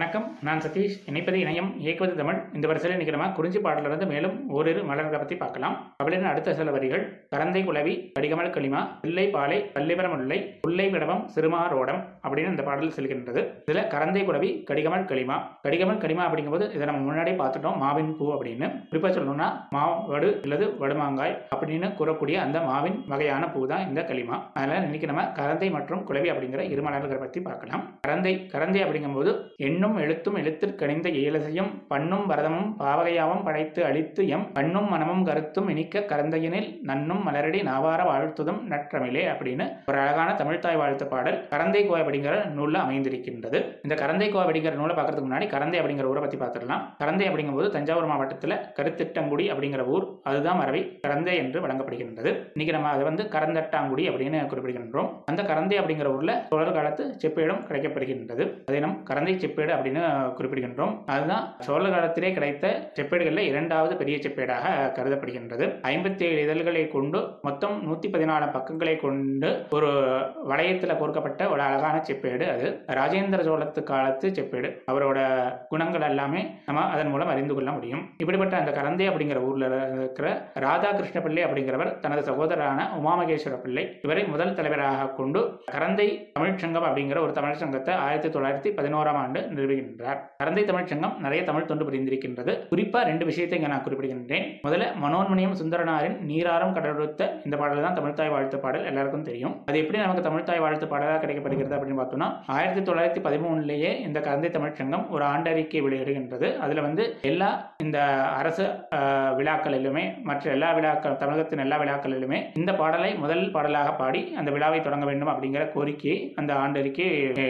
வணக்கம். நான் சதீஷ். இணைப்பது இணையம். இயக்குவது தமிழ். இந்த வரிசையில் இன்னைக்கு குறிஞ்சி பாடலிருந்து மேலும் ஓரிரு மலர்களை பற்றி பார்க்கலாம். தமிழின் அடுத்த சில வரிகள். கரந்தை குலவி கடிகமல் களிமா பிள்ளை பாலை பள்ளிபரம் உள்ளை புல்லை விடவம் சிறுமாரோடம் அப்படின்னு இந்த பாடல் செல்கின்றது. இதில் கரந்தை குலவி கடிகமல் களிமா. கடிகமல் களிமா அப்படிங்கும்போது இதை நம்ம முன்னாடி பார்த்துட்டோம். மாவின் பூ அப்படின்னு. குறிப்பாக சொல்லணும்னா மாவடு அல்லது வடுமாங்காய் அப்படின்னு கூறக்கூடிய அந்த மாவின் வகையான பூ தான் இந்த களிமா. அதனால இன்னைக்கு நம்ம கரந்தை மற்றும் குலவி அப்படிங்கிற இரு மலர்களை பற்றி பார்க்கலாம். கரந்தை கரந்தை அப்படிங்கும்போது எண்ணும் எழுத்தும் எழுத்திற்கணிந்த ஏலசையும் பண்ணும் பரதமும் பாவகையாவும் படைத்து அழித்து எம் பண்ணும் மனமும் கருத்தும் இனிக்க கரந்தையனில் நன்னும் மலரடி நாவார வாழ்த்துதும் நற்றமிழே அப்படின்னு ஒரு அழகான தமிழ்த்தாய் வாழ்த்து பாடல் கரந்தை கோவை அப்படிங்கிற நூலில் அமைந்திருக்கின்றது. இந்த கரந்தை கோவை அப்படிங்கிற நூலை பார்க்கறதுக்கு முன்னாடி கரந்தை அப்படிங்கிற ஊரை பற்றி பார்த்துடலாம். கரந்தை அப்படிங்கும்போது தஞ்சாவூர் மாவட்டத்தில் கருத்திட்டங்குடி அப்படிங்கிற ஊர். அதுதான் மரபி கரந்தை என்று வழங்கப்படுகின்றது. இன்னைக்கு நம்ம அதை வந்து கரந்தட்டாங்குடி அப்படின்னு குறிப்பிடுகின்றோம். அந்த கரந்தை அப்படிங்கிற ஊரில் தொடர் காலத்து செப்பேடும் கிடைக்கப்படுகின்றது. அதே நம் கரந்தை செப்பேடு அப்படின்னு குறிப்பிடுகின்றோம். அதுதான் சோழ காலத்திலே கிடைத்த செப்பேடுகளில் இரண்டாவது பெரிய செப்பேடாக கருதப்படுகின்றது. ஐம்பத்தி ஏழு இதழ்களை கொண்டு மொத்தம் நூத்தி பதினாலு பக்கங்களை கொண்டு ஒரு வளையத்தில் கோர்க்கப்பட்ட ஒரு அழகான செப்பேடு அது. ராஜேந்திர சோழத்து காலத்து செப்பேடு. அவரோட குணங்கள் எல்லாமே நம்ம அதன் மூலம் அறிந்து கொள்ள முடியும். இப்படிப்பட்ட அந்த கரந்தை அப்படிங்கிற ஊர்ல இருக்கிற ராதாகிருஷ்ண பிள்ளை அப்படிங்கிறவர் தனது சகோதரரான உமாமகேஸ்வர பிள்ளை. இவரை முதல் தலைவராக கொண்டு கரந்தை தமிழ்ச்சங்கம் அப்படிங்கிற ஒரு தமிழ்ச்சங்கத்தை ஆயிரத்தி தொள்ளாயிரத்தி பதினோராம் ஆண்டு நிறுவுகின்றார். கரந்தை தமிழ்ச்சங்கம் நிறைய தமிழ் தொண்டு புரிந்திருக்கின்றது. குறிப்பா ரெண்டு விஷயத்தை இங்கே நான் குறிப்பிடுகின்றேன். முதல்ல மனோன்மணியம் சுந்தரனாரின் நீராறும் கடலுத்த இந்த பாடல் தான் தமிழ்த்தாய் வாழ்த்து பாடல் எல்லாருக்கும் தெரியும். அது எப்படி நமக்கு தமிழ்த்தாய் வாழ்த்து பாடலாக கிடைக்கப்படுகிறது அப்படின்னு பார்த்தோம்னா ஆயிரத்தி தொள்ளாயிரத்தி பதிமூணுலேயே இந்த கரந்தை தமிழ்ச்சங்கம் ஒரு ஆண்டறிக்கை வெளியிடுகின்றது. அதுல வந்து எல்லா இந்த அரசு விழாக்களிலுமே மற்ற எல்லா விழாக்கள் தமிழகத்தின் எல்லா விழாக்களிலுமே இந்த பாடலை முதல் பாடலாக பாடி அந்த விழாவை தொடங்க வேண்டும் அப்படிங்கிற கோரிக்கை அந்த ஆண்டறிக்கை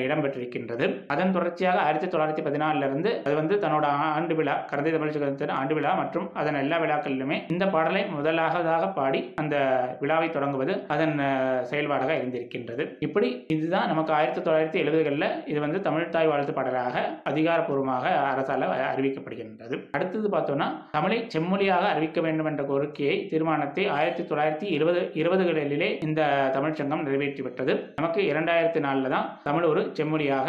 இடம்பெற்றிருக்கின்றது. அதன் தொடர்ச்சியாக ஆயிரத்தி ஆயிரத்தி தொள்ளாயிரத்தி பதினாலிருந்து அது வந்து தன்னோட ஆண்டு விழா கரந்தை தமிழ் சங்கத்தின் ஆண்டு விழா மற்றும் அதன் எல்லா விழாக்களிலுமே இந்த பாடலை முதலாவதாக பாடி அந்த விழாவை தொடங்குவது அதன் செயல்பாடாக இருந்திருக்கின்றது. இப்படி இதுதான் நமக்கு ஆயிரத்தி தொள்ளாயிரத்தி எழுபதுகளில் இது வந்து தமிழ் தாய் வாழ்த்து பாடலாக அதிகாரப்பூர்வமாக அரசால் அறிவிக்கப்படுகின்றது. அடுத்தது பார்த்தோம்னா தமிழை செம்மொழியாக அறிவிக்க வேண்டும் என்ற கோரிக்கையை தீர்மானத்தை ஆயிரத்தி தொள்ளாயிரத்தி இருபது இருபதுகளிலே இந்த தமிழ்ச்சங்கம் நிறைவேற்றி விட்டது நமக்கு இரண்டாயிரத்தி நாலில் தான் தமிழ் ஒரு செம்மொழியாக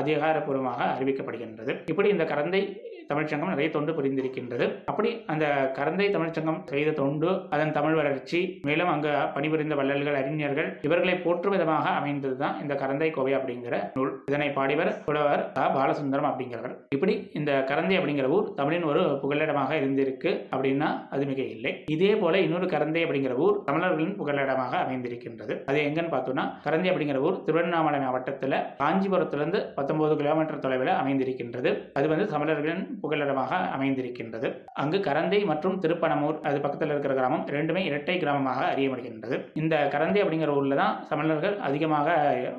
அதிகாரப்பூர்வமாக அறிவிக்கப்படுகின்றது. இப்படி இந்த கரந்தை தமிழ்ச்சங்கம் நிறைய தொண்டு புரிந்திருக்கின்றது. அப்படி அந்த கரந்தை தமிழ்ச்சங்கம் செய்த தொண்டு அதன் தமிழ் வளர்ச்சி மேலும் அங்கு பணிபுரிந்த வள்ளல்கள் அறிஞர்கள் இவர்களை போற்றும் விதமாக அமைந்தது தான் இந்த கரந்தை கோவை அப்படிங்கிற நூல். இதனை பாடிவர் புலவர் பாலசுந்தரம் அப்படிங்கிறவர். இப்படி இந்த கரந்தை அப்படிங்கிற ஊர் தமிழின் ஒரு புகலிடமாக இருந்திருக்கு அப்படின்னா அது மிக இல்லை இதே போல இன்னொரு கரந்தை அப்படிங்கிற ஊர் தமிழர்களின் புகலிடமாக அமைந்திருக்கின்றது. அது எங்கன்னு பார்த்தோம்னா கரந்தை அப்படிங்கிற ஊர் திருவண்ணாமலை மாவட்டத்தில் காஞ்சிபுரத்திலிருந்து பத்தொன்பது கிலோமீட்டர் தொலைவில் அமைந்திருக்கின்றது. அது வந்து தமிழர்களின் புகலிடமாக அமைந்திருக்கின்றது. அங்கு கரந்தை மற்றும் திருப்பனமூர் அது பக்கத்தில் இருக்கிற கிராமம் ரெண்டுமே இரட்டை கிராமமாக அறியப்படுகின்றது. இந்த கரந்தை அப்படிங்கிற ஊரில் தான் சமணர்கள் அதிகமாக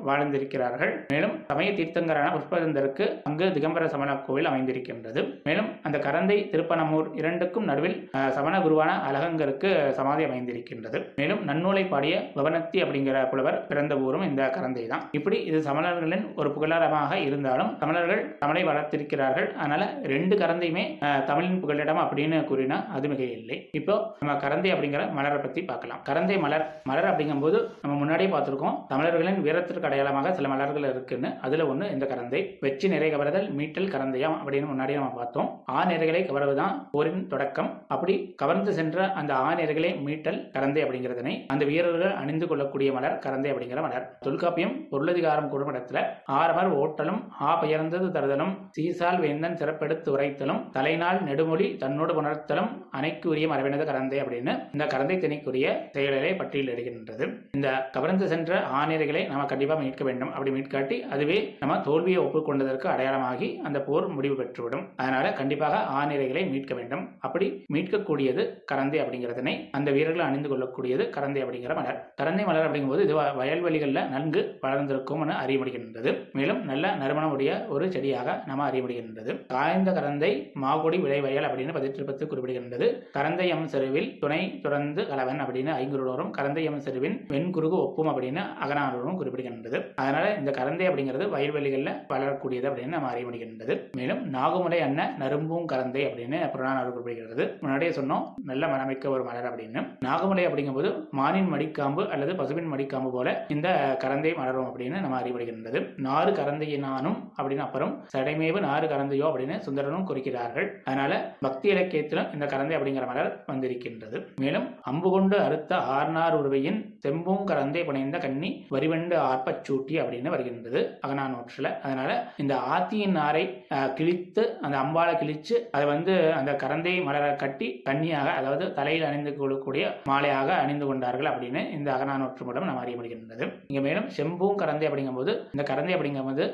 வாழ்ந்திருக்கிறார்கள். மேலும் சமய தீர்த்தங்கரான புஷ்பதந்தருக்கு அங்கு திகம்பர சமண கோவில் அமைந்திருக்கின்றது. மேலும் அந்த கரந்தை திருப்பனமூர் இரண்டுக்கும் நடுவில் சமண குருவான அழகங்கருக்கு சமாதி அமைந்திருக்கின்றது. மேலும் நன்னூலை பாடிய பவனத்தி அப்படிங்கிற புலவர் பிறந்த ஊரும் இந்த கரந்தை தான். இப்படி இது சமணர்களின் ஒரு புகழாரமாக இருந்தாலும் தமிழர்கள் தமிழை வளர்த்திருக்கிறார்கள். அதனால ரெண்டு ரெண்டு கரந்தையுமே தமிழின் புகழிடம் அப்படின்னு கூறினா அது மிக இல்லை இப்போ நம்ம கரந்தை அப்படிங்கிற மலரை பத்தி பார்க்கலாம். கரந்தை மலர் மலர் அப்படிங்கும்போது நம்ம முன்னாடியே பார்த்துருக்கோம். தமிழர்களின் வீரத்திற்கு அடையாளமாக சில மலர்கள் இருக்குன்னு. அதுல ஒண்ணு இந்த கரந்தை. வெற்றி நிறை கவர்தல் மீட்டல் கரந்தையம் அப்படின்னு முன்னாடியே நம்ம பார்த்தோம். ஆ நிறைகளை கவர்வதுதான் போரின் தொடக்கம். அப்படி கவர்ந்து சென்ற அந்த ஆ நிறைகளை மீட்டல் கரந்தை அப்படிங்கிறதனை அந்த வீரர்கள் அணிந்து கொள்ளக்கூடிய மலர் கரந்தை அப்படிங்கிற மலர். தொல்காப்பியம் பொருளதிகாரம் குடும்பத்தில் ஆரவர் ஓட்டலும் ஆ பெயர்ந்தது தருதலும் சீசால் வேந்தன் சிறப்பெடுத்து உரைத்தலும் தலைநாள் நெடுமொழி தன்னோடு உணர்த்தலும் அணைக்குரிய மரபினது கரந்தை அப்படின்னு இந்த கரந்தை திணைக்குரிய செயல்களை பட்டியலிடுகின்றது. இந்த கவர்ந்து சென்ற ஆணையர்களை நம்ம கண்டிப்பாக மீட்க வேண்டும் அப்படி மீட்காட்டி அதுவே நம்ம தோல்வியை ஒப்புக்கொண்டதற்கு அடையாளமாகி அந்த போர் முடிவு பெற்றுவிடும். அதனால கண்டிப்பாக ஆணையர்களை மீட்க வேண்டும். அப்படி மீட்கக்கூடியது கரந்தை அப்படிங்கிறதனை அந்த வீரர்கள் அணிந்து கொள்ளக்கூடியது கரந்தை அப்படிங்கிற மலர். கரந்தை மலர் அப்படிங்கும்போது இது வயல்வெளிகளில் நன்கு வளர்ந்திருக்கும் என அறிய முடிகின்றது. மேலும் நல்ல நறுமணமுடைய ஒரு செடியாக நம்ம அறிய முடிகின்றது. காய்ந்த கரந்தை கரந்தை மாகுடி விளைவயல் அப்படின்னு பதிற்றுப்பத்து குறிப்பிடுகின்றது. கரந்தையம் செருவில் துணை துறந்து கலவன் அப்படின்னு ஐங்குறுவரும் கரந்தையம் செருவின் வெண்குருகு ஒப்பும் அப்படின்னு அகனாரோரும் குறிப்பிடுகின்றது. அதனால இந்த கரந்தை அப்படிங்கிறது வயல்வெளிகளில் வளரக்கூடியது அப்படின்னு நம்ம அறிய முடிகின்றது. மேலும் நாகுமுலை அண்ண நரும்பும் கரந்தை அப்படின்னு புறநானூறு குறிப்பிடுகிறது. முன்னாடியே சொன்னோம் நல்ல மனமிக்க ஒரு மலர் அப்படின்னு. நாகமுலை அப்படிங்கும்போது மானின் மடிக்காம்பு அல்லது பசுவின் மடிக்காம்பு போல இந்த கரந்தை மலரும் அப்படின்னு நம்ம அறிவுறுகின்றது நாறு கரந்தையினானும் அப்படின்னு அப்புறம் சடைமேவு நாறு கரந்தையோ அப்படின்னு சுந்தரனும் குறிக்கிறார்கள். அதனால பக்தி இலக்கியத்திலும் இந்த கரந்தை அப்படிங்கிற மலர் வந்திருக்கின்றது. மேலும் அம்பு கொண்டு அறுத்த ஆர்னார் உருவையின் செம்பும் கரந்தை புனைந்த கண்ணி வரிவண்டு ஆர்ப்பச் சூட்டி அப்படின்னு வருகின்றது அகனானூற்றில் அதனால இந்த ஆத்தியின் ஆரை கிழித்து அந்த அம்பாலை கிழிச்சு அதை வந்து அந்த கரந்தை மலரை கட்டி கண்ணியாக அதாவது தலையில் அணிந்து கொள்ளக்கூடிய மாலையாக அணிந்து கொண்டார்கள் அப்படின்னு இந்த அகநானூற்று மூலம் நாம் அறியப்படுகின்றது. இங்கே இங்க மேலும் செம்பும் கரந்தை அப்படிங்கும்போது இந்த கரந்தை அப்படிங்கும்போது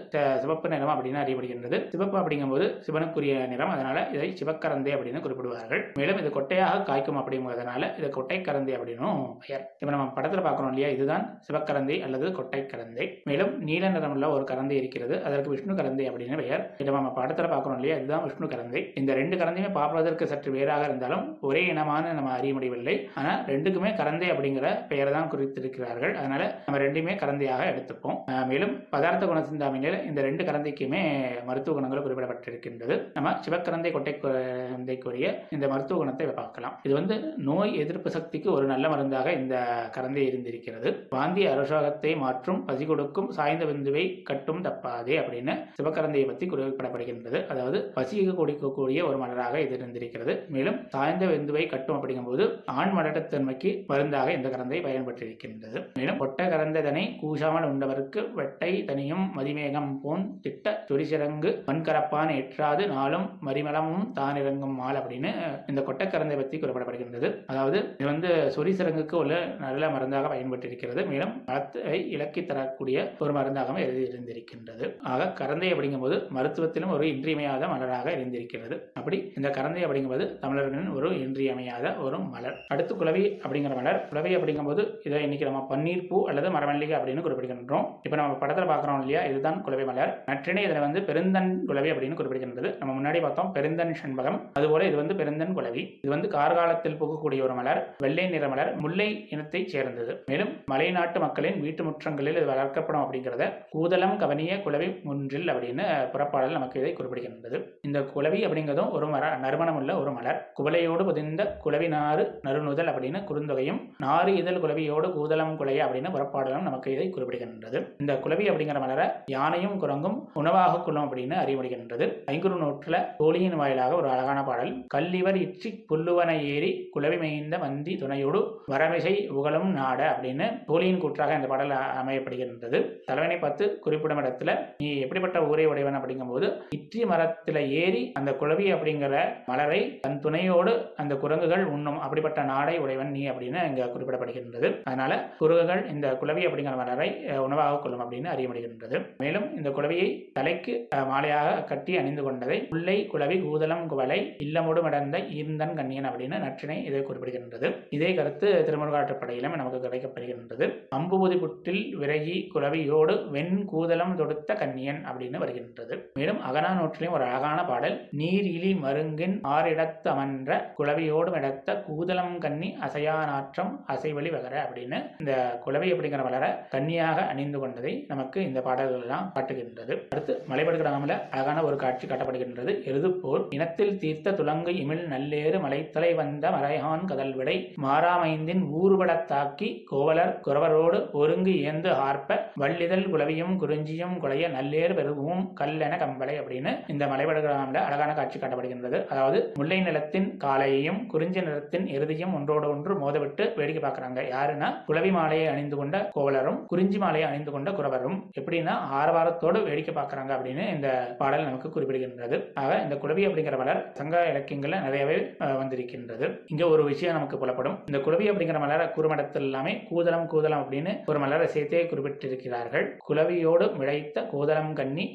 சிவப்பு நிறம் அப்படின்னு அறியப்படுகின்றது. சிவப்பு அப்படிங்கும்போது சிவனுக்குரிய நிறம். அதனால இதை சிவக்கரந்தை அப்படின்னு குறிப்பிடுவார்கள். மேலும் இது கொட்டையாக காய்க்கும் அப்படிங்கிறதுனால இது கொட்டைக்கரந்தை அப்படின்னும் பெயர். இப்போ நம்ம படத்தில் பார்க்குறோம் இல்லையா? இதுதான் சிவக்கரந்தை அல்லது கொட்டை கரந்தை மேலும் நீல நிறமுள்ள ஒரு கரந்தை இருக்கிறது. அதற்கு விஷ்ணு கரந்தை அப்படின்னு பெயர். இதை நம்ம படத்தில் பார்க்குறோம் இல்லையா? இதுதான் விஷ்ணு கரந்தை. இந்த ரெண்டு கரந்தையுமே பார்ப்பதற்கு சற்று வேறாக இருந்தாலும் ஒரே இனமான நம்ம அறிய முடியவில்லை. ஆனால் ரெண்டுக்குமே கரந்தை அப்படிங்கிற பெயர் தான் குறித்திருக்கிறார்கள். அதனால நம்ம ரெண்டுமே கரந்தையாக எடுத்துப்போம். மேலும் பதார்த்த குணசிந்தாமணியில் இந்த ரெண்டு கரந்தைக்குமே மருத்துவ குணங்கள் குறிப்பிடப்பட்டிருக்கின்றது. நம்ம சிவக்கரந்தை கொட்டைக்குரிய இந்த மருத்துவ குணத்தை பார்க்கலாம். இது வந்து நோய் எதிர்ப்பு சக்திக்கு ஒரு நல்ல மருந்தாக இந்த கரந்தை இருந்திருக்கிறது. வாந்தி அரசோகத்தை மாற்றும் பசி கொடுக்கும் சாய்ந்த விந்துவை கட்டும் தப்பாதே அப்படின்னு சிவக்கரந்தையை பற்றி குறிப்பிடப்படுகின்றது. அதாவது பசிக்கு கொடுக்கக்கூடிய ஒரு மலராக இது இருந்திருக்கிறது. மேலும் சாய்ந்த விந்துவை கட்டும் அப்படிங்கும்போது ஆண் மலட்டத்தன்மைக்கு மருந்தாக இந்த கரந்தை பயன்பட்டிருக்கின்றது. மேலும் ஒட்ட கரந்ததனை கூசாமல் உண்டவருக்கு வெட்டை தனியும் மதிமேகம் போன் திட்ட துரிசிறங்கு மண்கரப்பான் ஏற்றாது நாளும் மறிமலமும் தான் இறங்கும் மால் அப்படின்னு இந்த கொட்டக்கரந்தை பற்றி குறிப்பிடப்படுகின்றது. அதாவது இது வந்து சொரிசிறங்குக்கு உள்ள நல்ல மருந்தாக பயன்பட்டிருக்கிறது. மேலும் மரத்தை இலக்கி தரக்கூடிய ஒரு மருந்தாகவும் எழுதியிருந்திருக்கின்றது. ஆக கரந்தை அப்படிங்கும்போது மருத்துவத்திலும் ஒரு இன்றியமையாத மலராக இருந்திருக்கிறது அப்படி இந்த கரந்தை அப்படிங்கும்போது தமிழர்களின் ஒரு இன்றியமையாத ஒரு மலர். அடுத்து குலவி அப்படிங்கிற மலர். குலவை அப்படிங்கும்போது இதை இன்னைக்கு நம்ம பன்னீர் பூ அல்லது மரமல்லிகை அப்படின்னு குறிப்பிடுகின்றோம். இப்போ நம்ம படத்தில் பார்க்குறோம் இல்லையா? இதுதான் குலவை மலர். நற்றினை இதில் வந்து பெருந்தன் குலவி அப்படின்னு குறிப்பிடுகின்றது. நம்ம முன்னாடி பார்த்தோம் பெருந்தன் செண்பகம். அதுபோல இது வந்து பெருந்தன் குலவி. இது வந்து கார்காலத்தில் பூக்கக்கூடிய ஒரு மலர் வெள்ளை நிற மலர் முல்லை இனத்தைச் சேர்ந்தது. மேலும் மலைநாட்டு மக்களின் வீட்டு முற்றங்களில் இது வளர்க்கப்படும் அப்படிங்கிறத கூதலம் கவனிய குலவி முன்றில் அப்படின்னு புறப்பாடல் நமக்கு இதை குறிப்பிடுகின்றது. இந்த குலவி அப்படிங்கிறதும் ஒரு மர நறுமணம் உள்ள ஒரு மலர். குவலையோடு புதிந்த குலவி நாறு நறுநுதல் அப்படின்னு குறுந்தொகையும் நாறு இதழ் குலவியோடு கூதலம் குலைய அப்படின்னு புறப்பாடலும் நமக்கு இதை குறிப்பிடுகின்றது. இந்த குலவி அப்படிங்கிற மலரை யானையும் குரங்கும் உணவாக கொள்ளும் அப்படின்னு அறிவுறுகின்றது. ஐங்குறு நூற்றுல தோழியின் வாயிலாக ஒரு அழகான பாடல். கல்லிவர் இச்சி புல்லுவன ஏறி குலவி மேய்ந்த வந்தி துணையோடு வரமிசை உகழும் நாட அப்படின்னு தோழியின் கூற்றாக இந்த பாடல் அமையப்படுகின்றது. தலைவனை பார்த்து குறிப்பிடும் இடத்துல நீ எப்படிப்பட்ட ஊரை உடையவன்? அப்படிங்கும்போது இச்சி மரத்துல ஏறி அந்த குலவி அப்படிங்கிற மலரை தன் துணையோடு அந்த குரங்குகள் உண்ணும் அப்படிப்பட்ட நாடை உடையவன் நீ அப்படின்னு இங்க குறிப்பிடப்படுகின்றது. அதனால குரங்குகள் இந்த குலவி அப்படிங்கிற மலரை உணவாக கொள்ளும் அப்படின்னு அறிய முடிகின்றது மேலும் இந்த குலவியை தலைக்கு மாலையாக கட்டி அணிந்து கொண்டதை முல்லை குளவி கூதலம் குவலை இல்லமோடு மடந்த ஈர்ந்தன் கண்ணியன் அப்படின்னு நற்றினை இதை குறிப்பிடுகின்றது. இதே கருத்து திருமுருகாற்றுப்படையிலும் நமக்கு கிடைக்கப்படுகின்றது. அம்புபுதி புற்றில் விரகி குளவியோடு வெண் கூதலம் தொடுத்த கண்ணியன் அப்படின்னு வருகின்றது. மேலும் அகனானூற்றிலும் ஒரு அழகான பாடல் நீர் இலி மருங்கின் ஆறிடத்து அமன்ற குளவியோடு இடத்த கூதலம் கன்னி அசையா நாற்றம் அசைவழி வகர அப்படின்னு இந்த குளவி அப்படிங்கிற வளர கன்னியாக அணிந்து கொண்டதை நமக்கு இந்த பாடல்கள் எல்லாம் காட்டுகின்றது. அடுத்து மலைப்படுகிற அழகான ஒரு காட்சி காட்டப்படுகின்றது. எருதுப்போர் இனத்தில் தீர்த்த துலங்கு இமிழ் நல்லேறு மலைத்தலை வந்த மறையான் கதல்விடை மாறாமைந்தின் ஊர்வடத் தாக்கி கோவலர் குறவரோடு ஒருங்கு ஏந்து ஆர்ப்ப வள்ளிதழ் குலவியும் குறிஞ்சியும் குலைய நல்லேறு பெருகும் கல்லென கம்பளை அப்படின்னு இந்த மலைபடுகிராமில் அழகான காட்சி காட்டப்படுகின்றது. அதாவது முல்லை நிலத்தின் காலையையும் குறிஞ்சி நிலத்தின் இறுதியும் ஒன்றோடு ஒன்று மோதவிட்டு வேடிக்கை பார்க்கறாங்க. யாருன்னா குலவி மாலையை அணிந்து கொண்ட கோவலரும் குறிஞ்சி மாலையை அணிந்து கொண்ட குறவரும். எப்படின்னா ஆரவாரத்தோடு வேடிக்கை பார்க்கறாங்க அப்படின்னு இந்த பாடல் நமக்கு குறிப்பிடுகின்றது. ஆக இந்த குடவி அப்படிங்கிற மலர் சங்க இலக்கியங்கள்ல நிறையவே வந்திருக்கின்றது. இங்க ஒரு விஷயம் நமக்கு புலப்படும். இந்த குளவி அப்படிங்கிற மலர குறுமடத்தில் எல்லாமே கூதலம் கூதலம் அப்படின்னு ஒரு மலரை சேர்த்தே குறிப்பிட்டிருக்கிறார்கள். குலவியோடு மிழைத்த கூதலம் கன்னி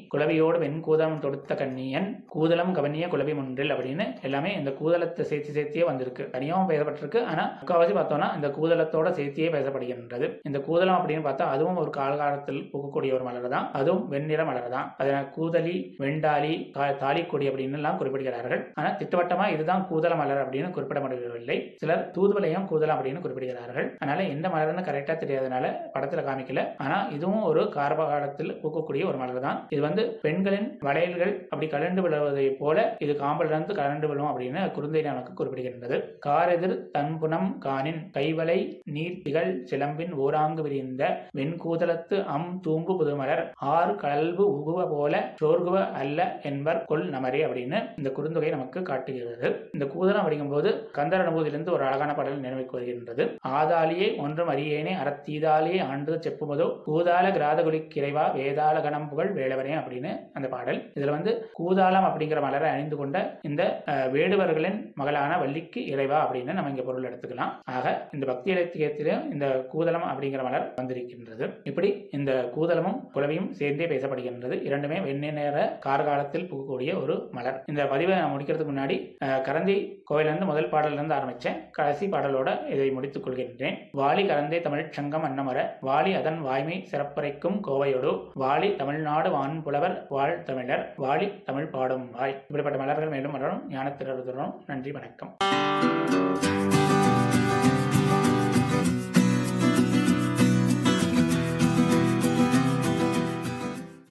வெண் கூதலம் தொடுத்த கண்ணியன் கூதலம் கவனிய குளவி முன்றில் அப்படின்னு எல்லாமே இந்த கூதலத்தை சேர்த்து சேர்த்தியே வந்திருக்கு. தனியாகவும் பேசப்பட்டிருக்கு. ஆனா முக்கால்வாசி பார்த்தோம்னா இந்த கூதலத்தோட சேர்த்தியே பேசப்படுகின்றது. இந்த கூதலம் அப்படின்னு பார்த்தா அதுவும் ஒரு காலகாலத்தில் பூக்கக்கூடிய ஒரு மலர் தான் அதுவும் வெண்ணிற மலர் தான் அதில் கூதலி வெண்டாலி தாலி கொடி அப்படின்னு எல்லாம் குறிப்பிடுகிறார்கள். ஆனால் திட்டவட்டமா இதுதான் கூதல மலர் அப்படின்னு குறிப்பிட முடியவில்லை சிலர் தூதுவளையும் கூதலம் அப்படின்னு குறிப்பிடுகிறார்கள். அதனால எந்த மலர்னு கரெக்டா தெரியாதனால படத்துல காமிக்கல. ஆனா இதுவும் ஒரு கார்ப காலத்தில் பூக்கக்கூடிய ஒரு மலர் தான். இது வந்து பெண்களின் வளையல்கள் அப்படி கலண்டு விழுவதை போல இது காம்பல் இருந்து கலண்டு விழும் அப்படின்னு குறுந்தை நமக்கு குறிப்பிடுகின்றது. காரெதிர் தன்புணம் காணின் கைவலை நீர் திகழ் சிலம்பின் ஓராங்கு விரிந்த வெண்கூதலத்து அம் தூங்கு புதுமலர் ஆறு கல்பு உகுவ போல சோர்குவ அல்ல என்பர் கொல் நமரே அப்படின்னு இந்த குறுந்தொகை நமக்கு காட்டுகிறது. இந்த கூதலம் அப்படிங்கும்போது கந்தர் அனுபவத்திலிருந்து ஒரு அழகான பாடல் நினைவுக்கு வருகின்றது. ஆதாலியே ஒன்றும் அறியேனே அறத்தீதாலியே ஆண்டு செப்புமதோ கூதால கிராதகுலி கிரைவா வேதாள கணம் புகழ் வேலவரே அப்படின்னு அந்த பாடல். இதுல வந்து கூதாளம் அப்படிங்கிற மலரை அணிந்து கொண்ட இந்த வேடுவர்களின் மகளான வள்ளிக்கு இறைவா அப்படின்னு நம்ம இங்க பொருள் எடுத்துக்கலாம். ஆக இந்த பக்தி இலக்கியத்திலும் இந்த கூதலம் அப்படிங்கிற மலர் வந்திருக்கின்றது. இப்படி இந்த கூதலமும் குலவியும் சேர்ந்தே பேசப்படுகின்றது. இரண்டுமே வெண்ணெய் நேர கார்காலத்தில் புகக்கூடிய ஒரு மலர். இந்த பதிவை நான் முடிக்கிறதுக்கு முன்னாடி கரந்தி கோயிலிருந்து முதல் பாடலிருந்து ஆரம்பிச்சேன். கடைசி பாடலோட இதை முடித்துக் கொள்கின்றேன். வாலி கரந்தே தமிழ் சங்கம் அன்னமர வாலி அதன் வாய்மை சிறப்புரைக்கும் கோவையோடு வாலி தமிழ்நாடு வான் புலவர் வாழ் தமிழர் வாலி தமிழ் பாடும் வாய். இப்படிப்பட்ட மலர்கள் மேலும் மலரும் ஞானத்திரரும் நன்றி வணக்கம்.